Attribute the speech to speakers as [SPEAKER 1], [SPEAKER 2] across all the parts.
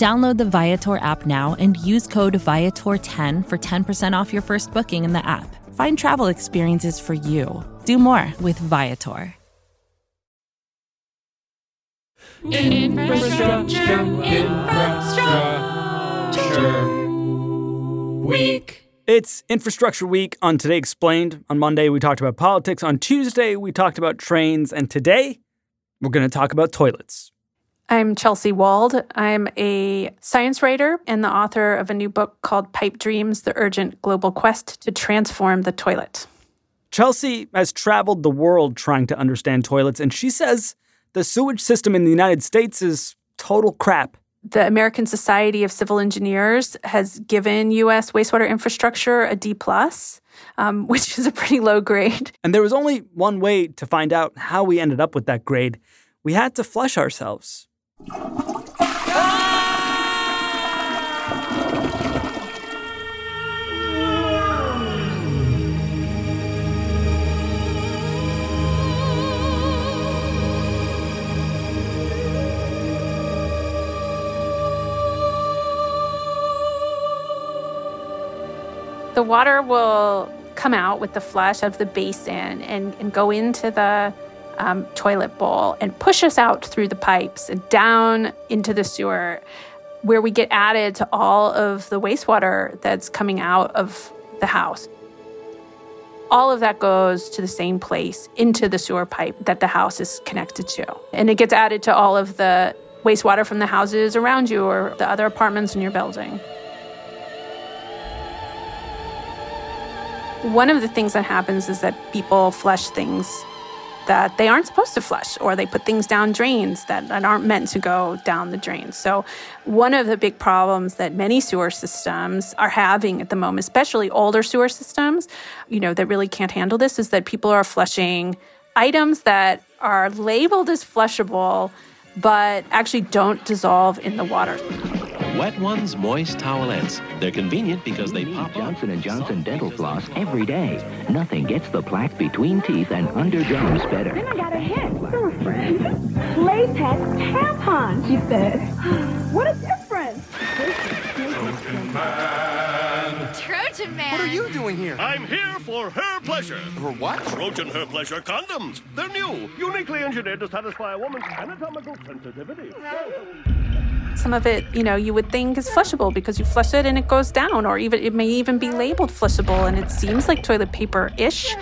[SPEAKER 1] Download the Viator app now and use code Viator10 for 10% off your first booking in the app. Find travel experiences for you. Do more with Viator.
[SPEAKER 2] Infrastructure, infrastructure week.
[SPEAKER 3] It's Infrastructure Week on Today Explained. On Monday, we talked about politics. On Tuesday, we talked about trains. And today, we're going to talk about toilets.
[SPEAKER 4] I'm Chelsea Wald. I'm a science writer and the author of a new book called Pipe Dreams The Urgent Global Quest to Transform the Toilet.
[SPEAKER 3] Chelsea has traveled the world trying to understand toilets, and she says the sewage system in the United States is total crap.
[SPEAKER 4] The American Society of Civil Engineers has given U.S. wastewater infrastructure a D plus, um, which is a pretty low grade.
[SPEAKER 3] And there was only one way to find out how we ended up with that grade. We had to flush ourselves.
[SPEAKER 4] The water will come out with the flush of the basin and, and go into the um, toilet bowl and push us out through the pipes and down into the sewer, where we get added to all of the wastewater that's coming out of the house. All of that goes to the same place into the sewer pipe that the house is connected to. And it gets added to all of the wastewater from the houses around you or the other apartments in your building. One of the things that happens is that people flush things that they aren't supposed to flush, or they put things down drains that, aren't meant to go down the drains. So, one of the big problems that many sewer systems are having at the moment, especially older sewer systems, you know, that really can't handle this, is that people are flushing items that are labeled as flushable, but actually don't dissolve in the water.
[SPEAKER 5] Wet Ones Moist Towelettes. They're convenient because they pop
[SPEAKER 6] Johnson & Johnson dental floss every day. Nothing gets the plaque between teeth and under gums better.
[SPEAKER 7] Then I got a hint. Girlfriend. Playtex tampon, she said. what a difference.
[SPEAKER 2] Trojan Man.
[SPEAKER 8] What are you doing here?
[SPEAKER 9] I'm here for her pleasure.
[SPEAKER 8] For what?
[SPEAKER 9] Trojan Her Pleasure condoms. They're new, uniquely engineered to satisfy a woman's anatomical sensitivity.
[SPEAKER 4] Some of it, you know, you would think is flushable because you flush it and it goes down, or even it may even be labeled flushable and it seems like toilet paper ish.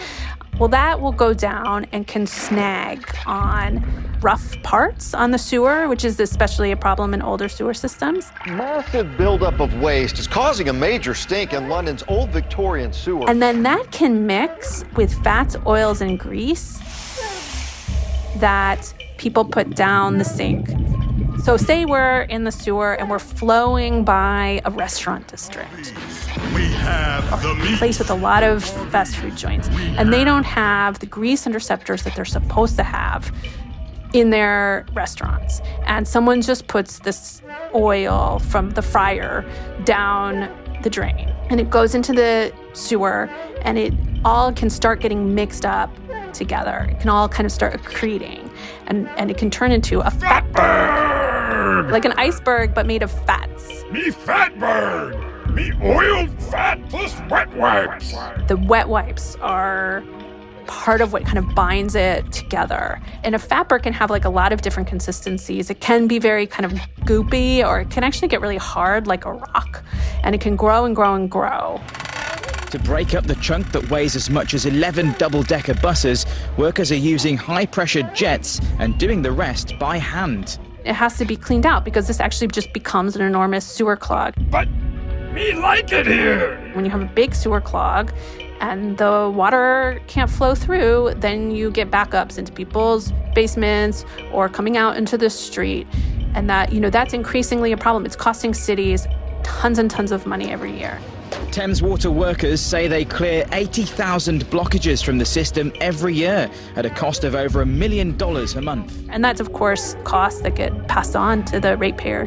[SPEAKER 4] Well, that will go down and can snag on rough parts on the sewer, which is especially a problem in older sewer systems.
[SPEAKER 10] Massive buildup of waste is causing a major stink in London's old Victorian sewer.
[SPEAKER 4] And then that can mix with fats, oils, and grease that people put down the sink. So, say we're in the sewer and we're flowing by a restaurant district.
[SPEAKER 2] We have the meat.
[SPEAKER 4] place with a lot of fast food joints, and they don't have the grease interceptors that they're supposed to have in their restaurants. And someone just puts this oil from the fryer down the drain, and it goes into the sewer, and it all can start getting mixed up together. It can all kind of start accreting, and, and it can turn into a fatberg, like an iceberg but made of fats.
[SPEAKER 2] Me fat fatberg. Me oiled fat plus wet wipes.
[SPEAKER 4] The wet wipes are part of what kind of binds it together. And a fatberg can have like a lot of different consistencies. It can be very kind of goopy, or it can actually get really hard, like a rock. And it can grow and grow and grow.
[SPEAKER 11] To break up the chunk that weighs as much as 11 double decker buses, workers are using high pressure jets and doing the rest by hand.
[SPEAKER 4] It has to be cleaned out because this actually just becomes an enormous sewer clog.
[SPEAKER 2] But me like it here.
[SPEAKER 4] When you have a big sewer clog and the water can't flow through, then you get backups into people's basements or coming out into the street. And that, you know, that's increasingly a problem. It's costing cities tons and tons of money every year.
[SPEAKER 11] Thames Water workers say they clear 80,000 blockages from the system every year at a cost of over a million dollars a month.
[SPEAKER 4] And that's, of course, costs that get passed on to the ratepayer.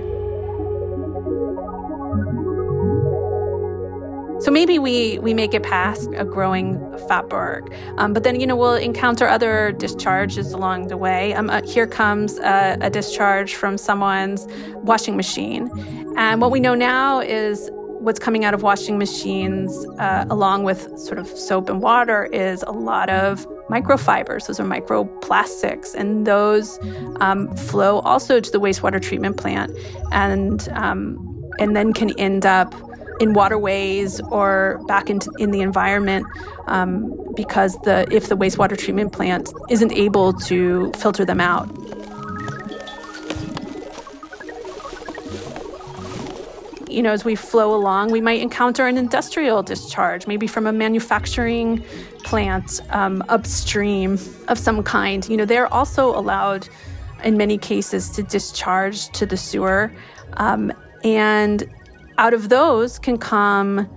[SPEAKER 4] So maybe we we make it past a growing fatberg, um, but then you know we'll encounter other discharges along the way. Um, uh, here comes a, a discharge from someone's washing machine, and what we know now is what's coming out of washing machines, uh, along with sort of soap and water, is a lot of microfibers. Those are microplastics, and those um, flow also to the wastewater treatment plant, and um, and then can end up in waterways or back into in the environment um, because the if the wastewater treatment plant isn't able to filter them out. You know, as we flow along, we might encounter an industrial discharge, maybe from a manufacturing plant um, upstream of some kind. You know, they're also allowed, in many cases, to discharge to the sewer, um, and out of those can come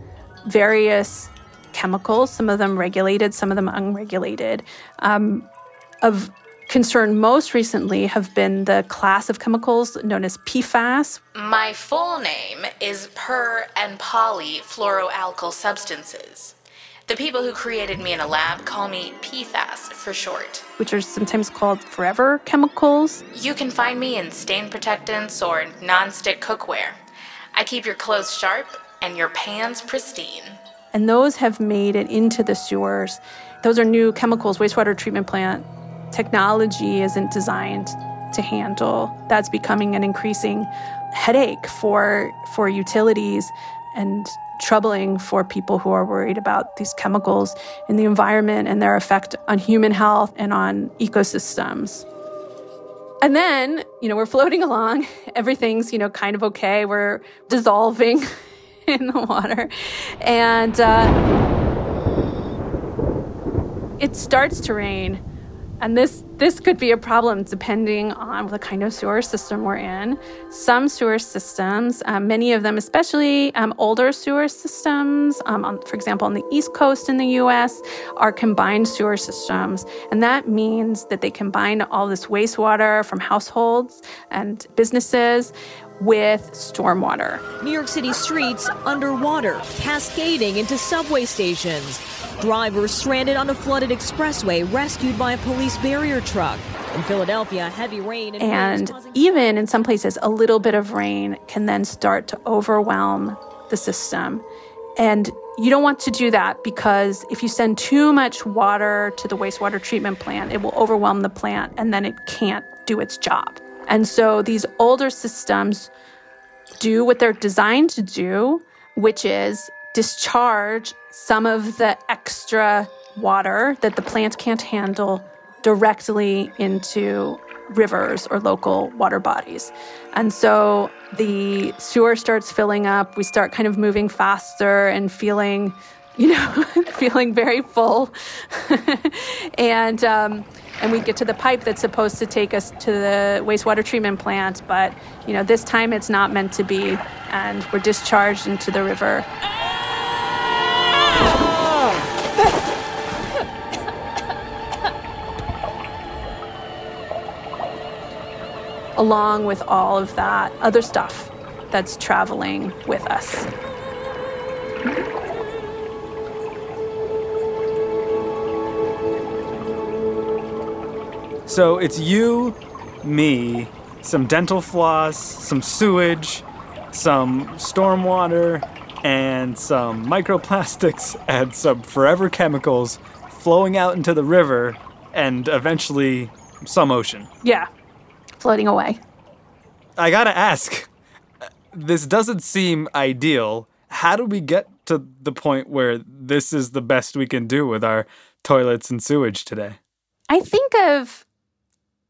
[SPEAKER 4] various chemicals, some of them regulated, some of them unregulated. Um, of concern most recently have been the class of chemicals known as PFAS.
[SPEAKER 8] My full name is per and polyfluoroalkyl substances. The people who created me in a lab call me PFAS for short.
[SPEAKER 4] Which are sometimes called forever chemicals.
[SPEAKER 8] You can find me in stain protectants or non-stick cookware. I keep your clothes sharp and your pans pristine.
[SPEAKER 4] And those have made it into the sewers. Those are new chemicals, wastewater treatment plant technology isn't designed to handle. That's becoming an increasing headache for for utilities and troubling for people who are worried about these chemicals in the environment and their effect on human health and on ecosystems. And then, you know, we're floating along. Everything's, you know, kind of okay. We're dissolving in the water. And uh, it starts to rain. And this this could be a problem depending on the kind of sewer system we're in. Some sewer systems, um, many of them, especially um, older sewer systems, um, on, for example, on the East Coast in the US, are combined sewer systems. And that means that they combine all this wastewater from households and businesses with stormwater.
[SPEAKER 12] New York City streets underwater, cascading into subway stations. Drivers stranded on a flooded expressway rescued by a police barrier truck. In Philadelphia, heavy rain
[SPEAKER 4] and, and even in some places, a little bit of rain can then start to overwhelm the system. And you don't want to do that because if you send too much water to the wastewater treatment plant, it will overwhelm the plant and then it can't do its job. And so these older systems do what they're designed to do, which is discharge some of the extra water that the plant can't handle directly into rivers or local water bodies. And so the sewer starts filling up. We start kind of moving faster and feeling, you know, feeling very full. and, um, and we get to the pipe that's supposed to take us to the wastewater treatment plant, but you know this time it's not meant to be, and we're discharged into the river. Along with all of that other stuff that's traveling with us.
[SPEAKER 3] So it's you, me, some dental floss, some sewage, some stormwater, and some microplastics and some forever chemicals
[SPEAKER 13] flowing out into the river and eventually some ocean.
[SPEAKER 4] Yeah, floating away.
[SPEAKER 13] I gotta ask this doesn't seem ideal. How do we get to the point where this is the best we can do with our toilets and sewage today?
[SPEAKER 4] I think of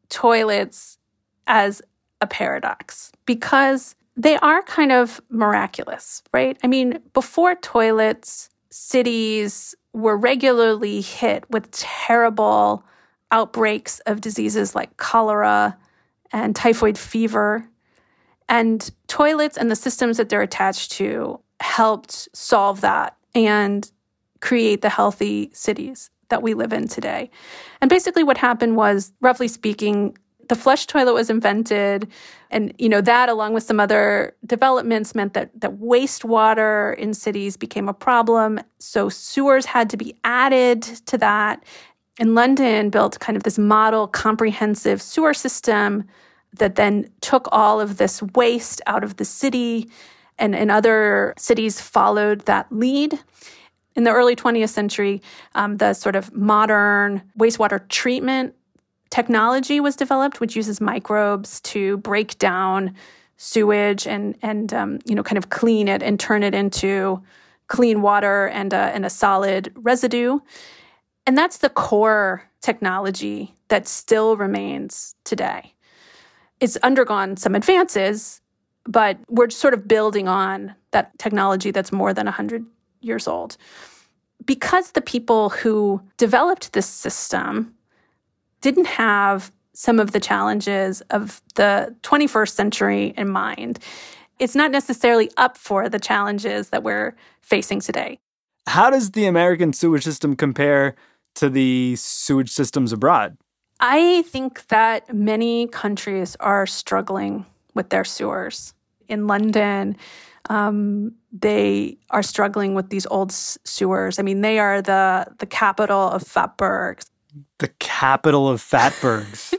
[SPEAKER 4] toilets as a paradox because they are kind of miraculous, right? I mean, before toilets, cities were regularly hit with terrible outbreaks of diseases like cholera and typhoid fever. And toilets and the systems that they're attached to helped solve that and create the healthy cities that we live in today. And basically, what happened was, roughly speaking, the flush toilet was invented and you know that along with some other developments meant that that wastewater in cities became a problem. So sewers had to be added to that. And london built kind of this model comprehensive sewer system that then took all of this waste out of the city and, and other cities followed that lead. In the early 20th century um, the sort of modern wastewater treatment technology was developed, which uses microbes to break down sewage and and um, you know kind of clean it and turn it into clean water and a, and a solid residue. And that's the core technology that still remains today. It's undergone some advances, but we're sort of building on that technology that's more than 100 years old. Because the people who developed this system didn't have some of the challenges of the 21st century in mind. It's not necessarily up for the challenges that we're facing today.
[SPEAKER 13] How does the American sewage system compare to the sewage systems abroad?
[SPEAKER 4] I think that many countries are struggling with their sewers. In London, um, they are struggling with these old sewers. I mean, they are the the capital of fatbergs
[SPEAKER 13] the capital of fatbergs.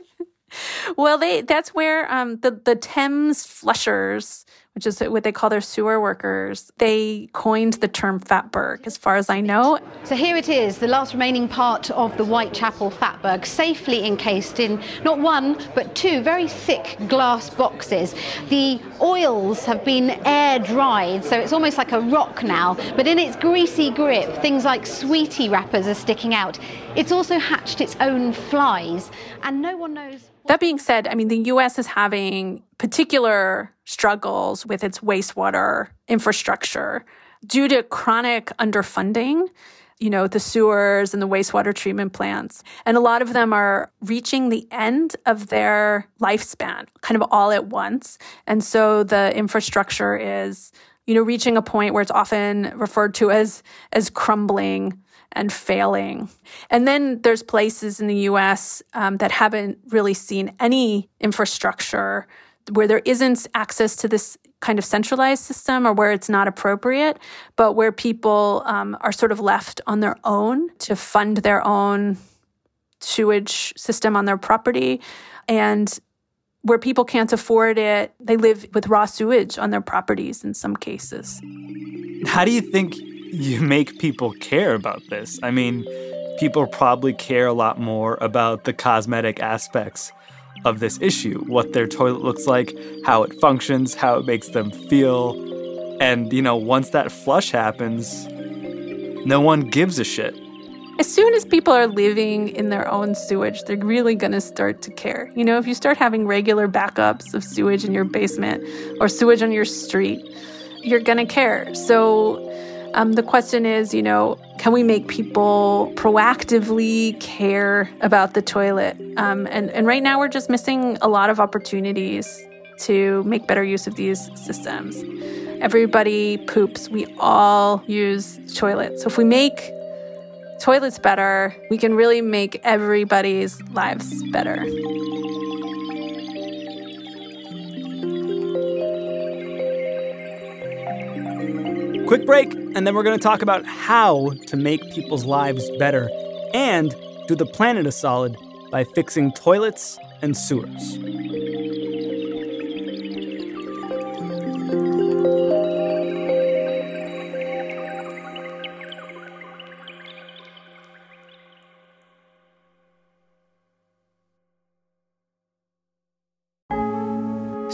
[SPEAKER 4] well, they that's where um, the the Thames flushers, which is what they call their sewer workers, they coined the term fatberg, as far as I know.
[SPEAKER 14] So here it is, the last remaining part of the Whitechapel fatberg, safely encased in not one but two very thick glass boxes. The oils have been air dried, so it's almost like a rock now. But in its greasy grip, things like sweetie wrappers are sticking out. It's also hatched its own flies, and no one knows.
[SPEAKER 4] That being said, I mean, the US is having particular struggles with its wastewater infrastructure due to chronic underfunding. You know, the sewers and the wastewater treatment plants. And a lot of them are reaching the end of their lifespan kind of all at once. And so the infrastructure is, you know, reaching a point where it's often referred to as as crumbling and failing. And then there's places in the US um, that haven't really seen any infrastructure where there isn't access to this kind of centralized system or where it's not appropriate, but where people um, are sort of left on their own to fund their own sewage system on their property. And where people can't afford it, they live with raw sewage on their properties in some cases.
[SPEAKER 13] How do you think you make people care about this. I mean, people probably care a lot more about the cosmetic aspects of this issue what their toilet looks like, how it functions, how it makes them feel. And, you know, once that flush happens, no one gives a shit.
[SPEAKER 4] As soon as people are living in their own sewage, they're really going to start to care. You know, if you start having regular backups of sewage in your basement or sewage on your street, you're going to care. So, um, the question is, you know, can we make people proactively care about the toilet? Um, and, and right now, we're just missing a lot of opportunities to make better use of these systems. Everybody poops. We all use toilets. So if we make toilets better, we can really make everybody's lives better.
[SPEAKER 13] Quick break, and then we're going to talk about how to make people's lives better and do the planet a solid by fixing toilets and sewers.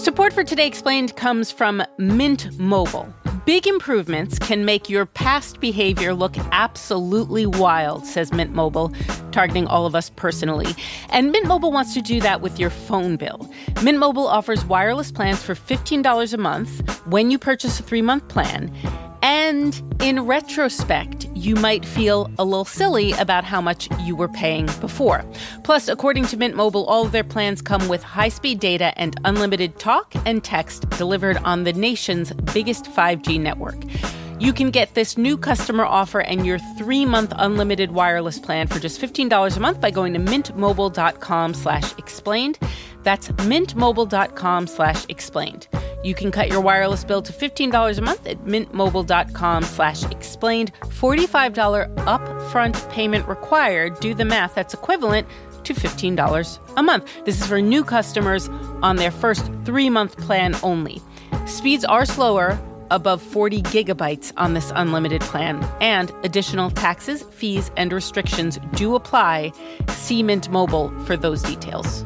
[SPEAKER 15] Support for Today Explained comes from Mint Mobile. Big improvements can make your past behavior look absolutely wild, says Mint Mobile, targeting all of us personally. And Mint Mobile wants to do that with your phone bill. Mint Mobile offers wireless plans for $15 a month when you purchase a three month plan. And in retrospect, you might feel a little silly about how much you were paying before. Plus, according to Mint Mobile, all of their plans come with high speed data and unlimited talk and text delivered on the nation's biggest 5G network. You can get this new customer offer and your three-month unlimited wireless plan for just $15 a month by going to mintmobile.com slash explained. That's mintmobile.com slash explained. You can cut your wireless bill to $15 a month at mintmobile.com slash explained. $45 upfront payment required. Do the math. That's equivalent to $15 a month. This is for new customers on their first three-month plan only. Speeds are slower above 40 gigabytes on this unlimited plan, and additional taxes, fees, and restrictions do apply. See Mint Mobile for those details.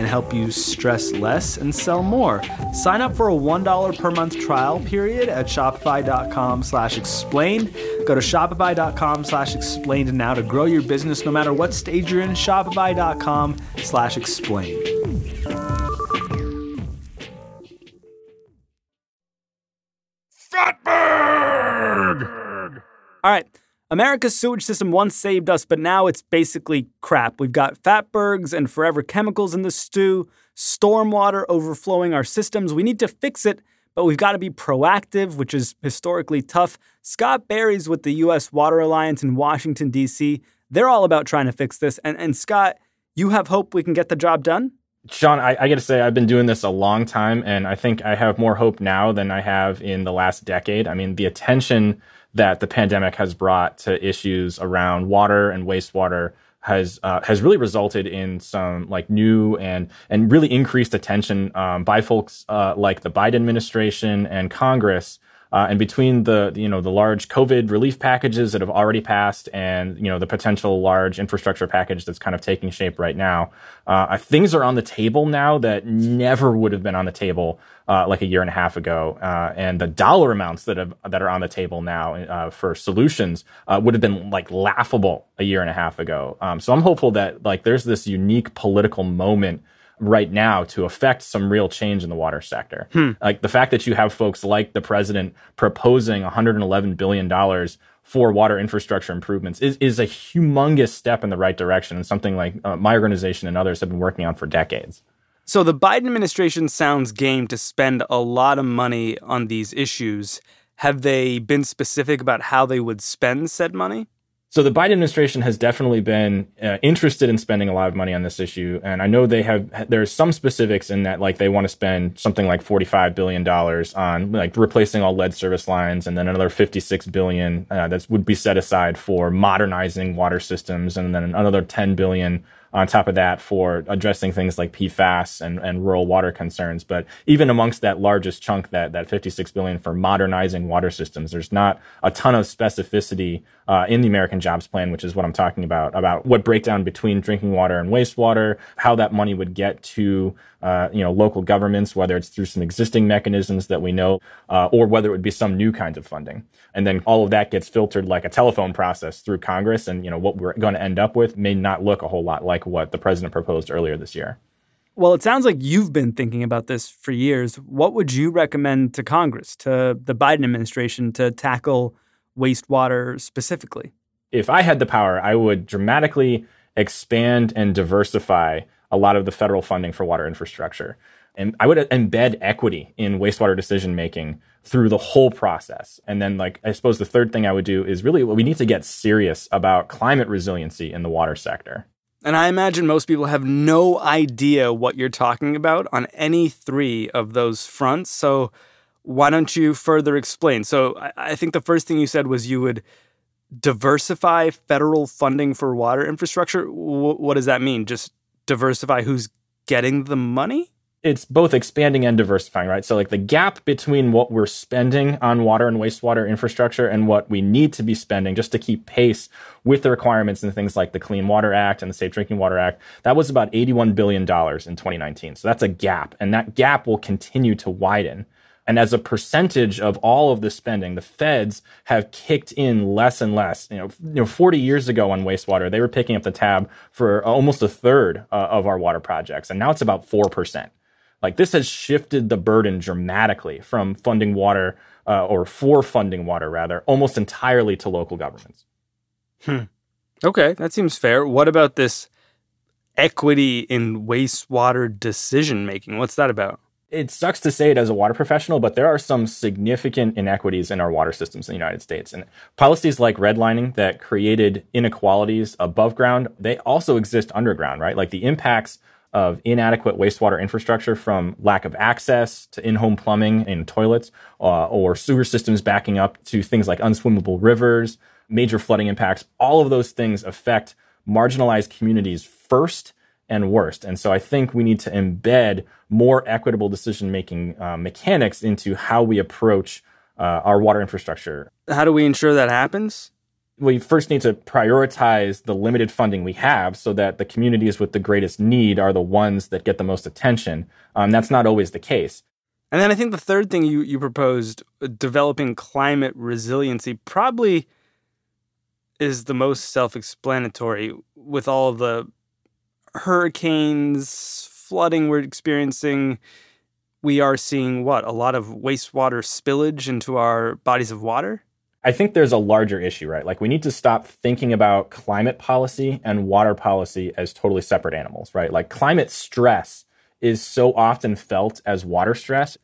[SPEAKER 13] and help you stress less and sell more. Sign up for a $1 per month trial period at shopify.com slash explained. Go to shopify.com slash explained now to grow your business no matter what stage you're in. Shopify.com slash explained.
[SPEAKER 3] America's sewage system once saved us, but now it's basically crap. We've got fatbergs and forever chemicals in the stew, stormwater overflowing our systems. We need to fix it, but we've got to be proactive, which is historically tough. Scott Berry's with the U.S. Water Alliance in Washington, D.C. They're all about trying to fix this. And, and Scott, you have hope we can get the job done?
[SPEAKER 16] Sean, I, I got to say, I've been doing this a long time, and I think I have more hope now than I have in the last decade. I mean, the attention that the pandemic has brought to issues around water and wastewater has uh, has really resulted in some like new and and really increased attention um, by folks uh, like the Biden administration and Congress. Uh, and between the you know the large COVID relief packages that have already passed, and you know the potential large infrastructure package that's kind of taking shape right now, uh, things are on the table now that never would have been on the table uh, like a year and a half ago, uh, and the dollar amounts that have that are on the table now uh, for solutions uh, would have been like laughable a year and a half ago. Um, so I'm hopeful that like there's this unique political moment right now to affect some real change in the water sector. Hmm. Like the fact that you have folks like the president proposing 111 billion dollars for water infrastructure improvements is, is a humongous step in the right direction and something like uh, my organization and others have been working on for decades.
[SPEAKER 3] So the Biden administration sounds game to spend a lot of money on these issues. Have they been specific about how they would spend said money?
[SPEAKER 16] So the Biden administration has definitely been uh, interested in spending a lot of money on this issue, and I know they have. There's some specifics in that, like they want to spend something like 45 billion dollars on like replacing all lead service lines, and then another 56 billion uh, that would be set aside for modernizing water systems, and then another 10 billion on top of that for addressing things like PFAS and, and rural water concerns. But even amongst that largest chunk, that, that 56 billion for modernizing water systems, there's not a ton of specificity uh, in the American Jobs Plan, which is what I'm talking about, about what breakdown between drinking water and wastewater, how that money would get to uh, you know local governments, whether it's through some existing mechanisms that we know, uh, or whether it would be some new kinds of funding. And then all of that gets filtered like a telephone process through Congress, and you know what we're going to end up with may not look a whole lot like what the president proposed earlier this year.
[SPEAKER 3] Well, it sounds like you've been thinking about this for years. What would you recommend to Congress, to the Biden administration, to tackle wastewater specifically?
[SPEAKER 16] If I had the power, I would dramatically expand and diversify a lot of the federal funding for water infrastructure. And I would embed equity in wastewater decision making through the whole process. And then, like, I suppose the third thing I would do is really we need to get serious about climate resiliency in the water sector.
[SPEAKER 13] And I imagine most people have no idea what you're talking about on any three of those fronts. So, why don't you further explain? So, I, I think the first thing you said was you would diversify federal funding for water infrastructure. W- what does that mean? Just diversify who's getting the money?
[SPEAKER 16] it's both expanding and diversifying, right? So like the gap between what we're spending on water and wastewater infrastructure and what we need to be spending just to keep pace with the requirements and things like the Clean Water Act and the Safe Drinking Water Act, that was about $81 billion in 2019. So that's a gap and that gap will continue to widen. And as a percentage of all of the spending, the feds have kicked in less and less. You know, you know, 40 years ago on wastewater, they were picking up the tab for almost a third uh, of our water projects, and now it's about 4%. Like this has shifted the burden dramatically from funding water uh, or for funding water rather, almost entirely to local governments.
[SPEAKER 13] Hmm. Okay, that seems fair. What about this equity in wastewater decision making? What's that about?
[SPEAKER 16] It sucks to say it as a water professional, but there are some significant inequities in our water systems in the United States. And policies like redlining that created inequalities above ground, they also exist underground, right? Like the impacts of inadequate wastewater infrastructure from lack of access to in-home plumbing and toilets uh, or sewer systems backing up to things like unswimmable rivers major flooding impacts all of those things affect marginalized communities first and worst and so i think we need to embed more equitable decision making uh, mechanics into how we approach uh, our water infrastructure
[SPEAKER 13] how do we ensure that happens
[SPEAKER 16] we first need to prioritize the limited funding we have so that the communities with the greatest need are the ones that get the most attention. Um, that's not always the case.
[SPEAKER 13] And then I think the third thing you, you proposed, uh, developing climate resiliency, probably is the most self explanatory with all the hurricanes, flooding we're experiencing. We are seeing what? A lot of wastewater spillage into our bodies of water?
[SPEAKER 16] I think there's a larger issue, right? Like we need to stop thinking about climate policy and water policy as totally separate animals, right? Like climate stress is so often felt as water stress,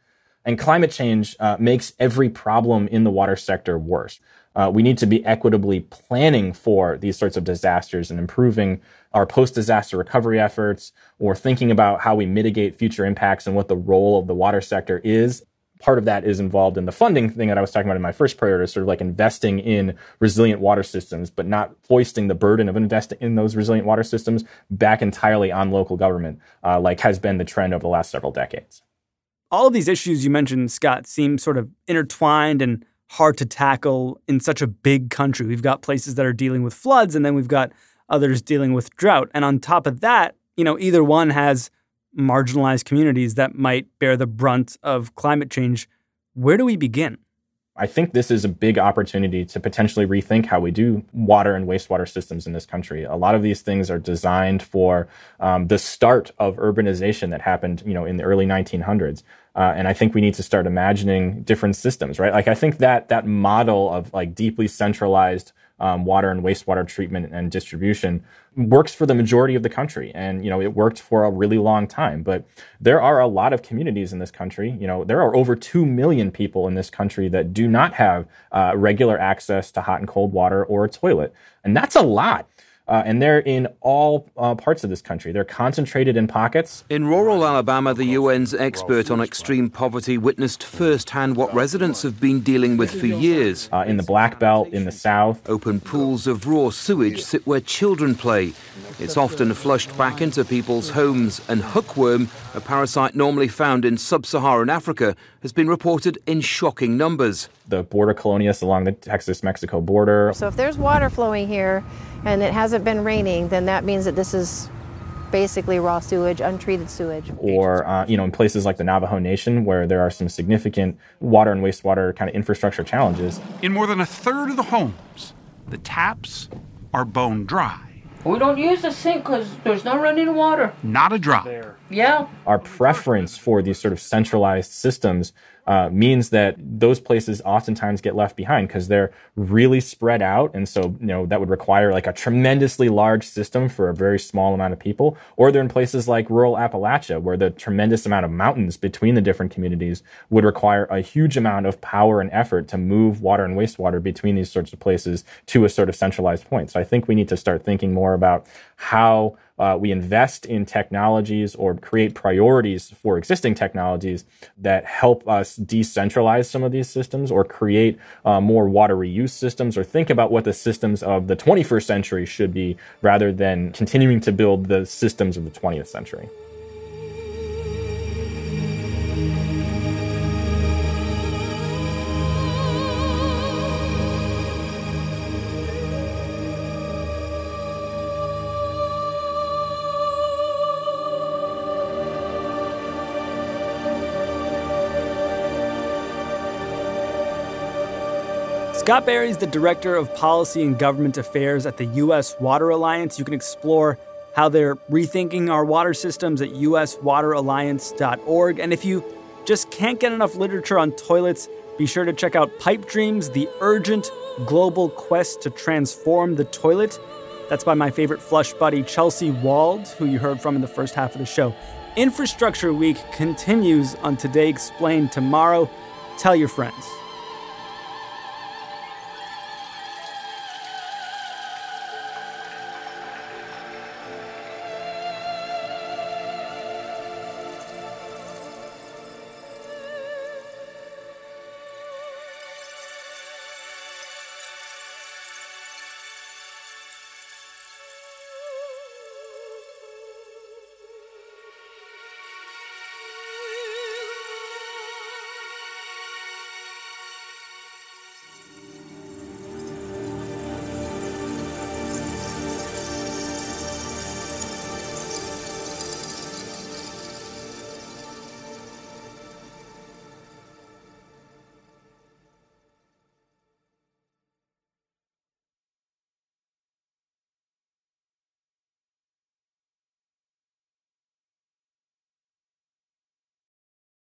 [SPEAKER 16] and climate change uh, makes every problem in the water sector worse. Uh, we need to be equitably planning for these sorts of disasters and improving our post disaster recovery efforts or thinking about how we mitigate future impacts and what the role of the water sector is part of that is involved in the funding thing that I was talking about in my first priority, sort of like investing in resilient water systems, but not foisting the burden of investing in those resilient water systems back entirely on local government, uh, like has been the trend over the last several decades.
[SPEAKER 13] All of these issues you mentioned, Scott, seem sort of intertwined and hard to tackle in such a big country. We've got places that are dealing with floods, and then we've got others dealing with drought. And on top of that, you know, either one has marginalized communities that might bear the brunt of climate change. Where do we begin?
[SPEAKER 16] I think this is a big opportunity to potentially rethink how we do water and wastewater systems in this country. A lot of these things are designed for um, the start of urbanization that happened, you know, in the early 1900s. Uh, and I think we need to start imagining different systems, right? Like I think that that model of like deeply centralized um, water and wastewater treatment and distribution works for the majority of the country. And you know it worked for a really long time. But there are a lot of communities in this country. You know there are over 2 million people in this country that do not have uh, regular access to hot and cold water or a toilet. And that's a lot uh, and they're in all uh, parts of this country. They're concentrated in pockets.
[SPEAKER 17] In rural Alabama, the UN's expert on extreme poverty witnessed firsthand what residents have been dealing with for years.
[SPEAKER 16] Uh, in the Black Belt, in the South,
[SPEAKER 17] open pools of raw sewage sit where children play. It's often flushed back into people's homes, and hookworm, a parasite normally found in sub Saharan Africa, has been reported in shocking numbers.
[SPEAKER 16] The border colonias along the Texas Mexico border.
[SPEAKER 18] So, if there's water flowing here, and it hasn't been raining, then that means that this is basically raw sewage, untreated sewage.
[SPEAKER 16] Or, uh, you know, in places like the Navajo Nation, where there are some significant water and wastewater kind of infrastructure challenges.
[SPEAKER 19] In more than a third of the homes, the taps are bone dry.
[SPEAKER 20] We don't use the sink because there's no running water.
[SPEAKER 19] Not a drop.
[SPEAKER 20] Yeah.
[SPEAKER 16] Our preference for these sort of centralized systems uh, means that those places oftentimes get left behind because they're really spread out. And so, you know, that would require like a tremendously large system for a very small amount of people. Or they're in places like rural Appalachia where the tremendous amount of mountains between the different communities would require a huge amount of power and effort to move water and wastewater between these sorts of places to a sort of centralized point. So I think we need to start thinking more about how uh, we invest in technologies or create priorities for existing technologies that help us decentralize some of these systems or create uh, more water reuse systems or think about what the systems of the 21st century should be rather than continuing to build the systems of the 20th century.
[SPEAKER 13] Scott Berry is the Director of Policy and Government Affairs at the U.S. Water Alliance. You can explore how they're rethinking our water systems at uswateralliance.org. And if you just can't get enough literature on toilets, be sure to check out Pipe Dreams, the urgent global quest to transform the toilet. That's by my favorite flush buddy, Chelsea Wald, who you heard from in the first half of the show. Infrastructure Week continues on Today Explained tomorrow. Tell your friends.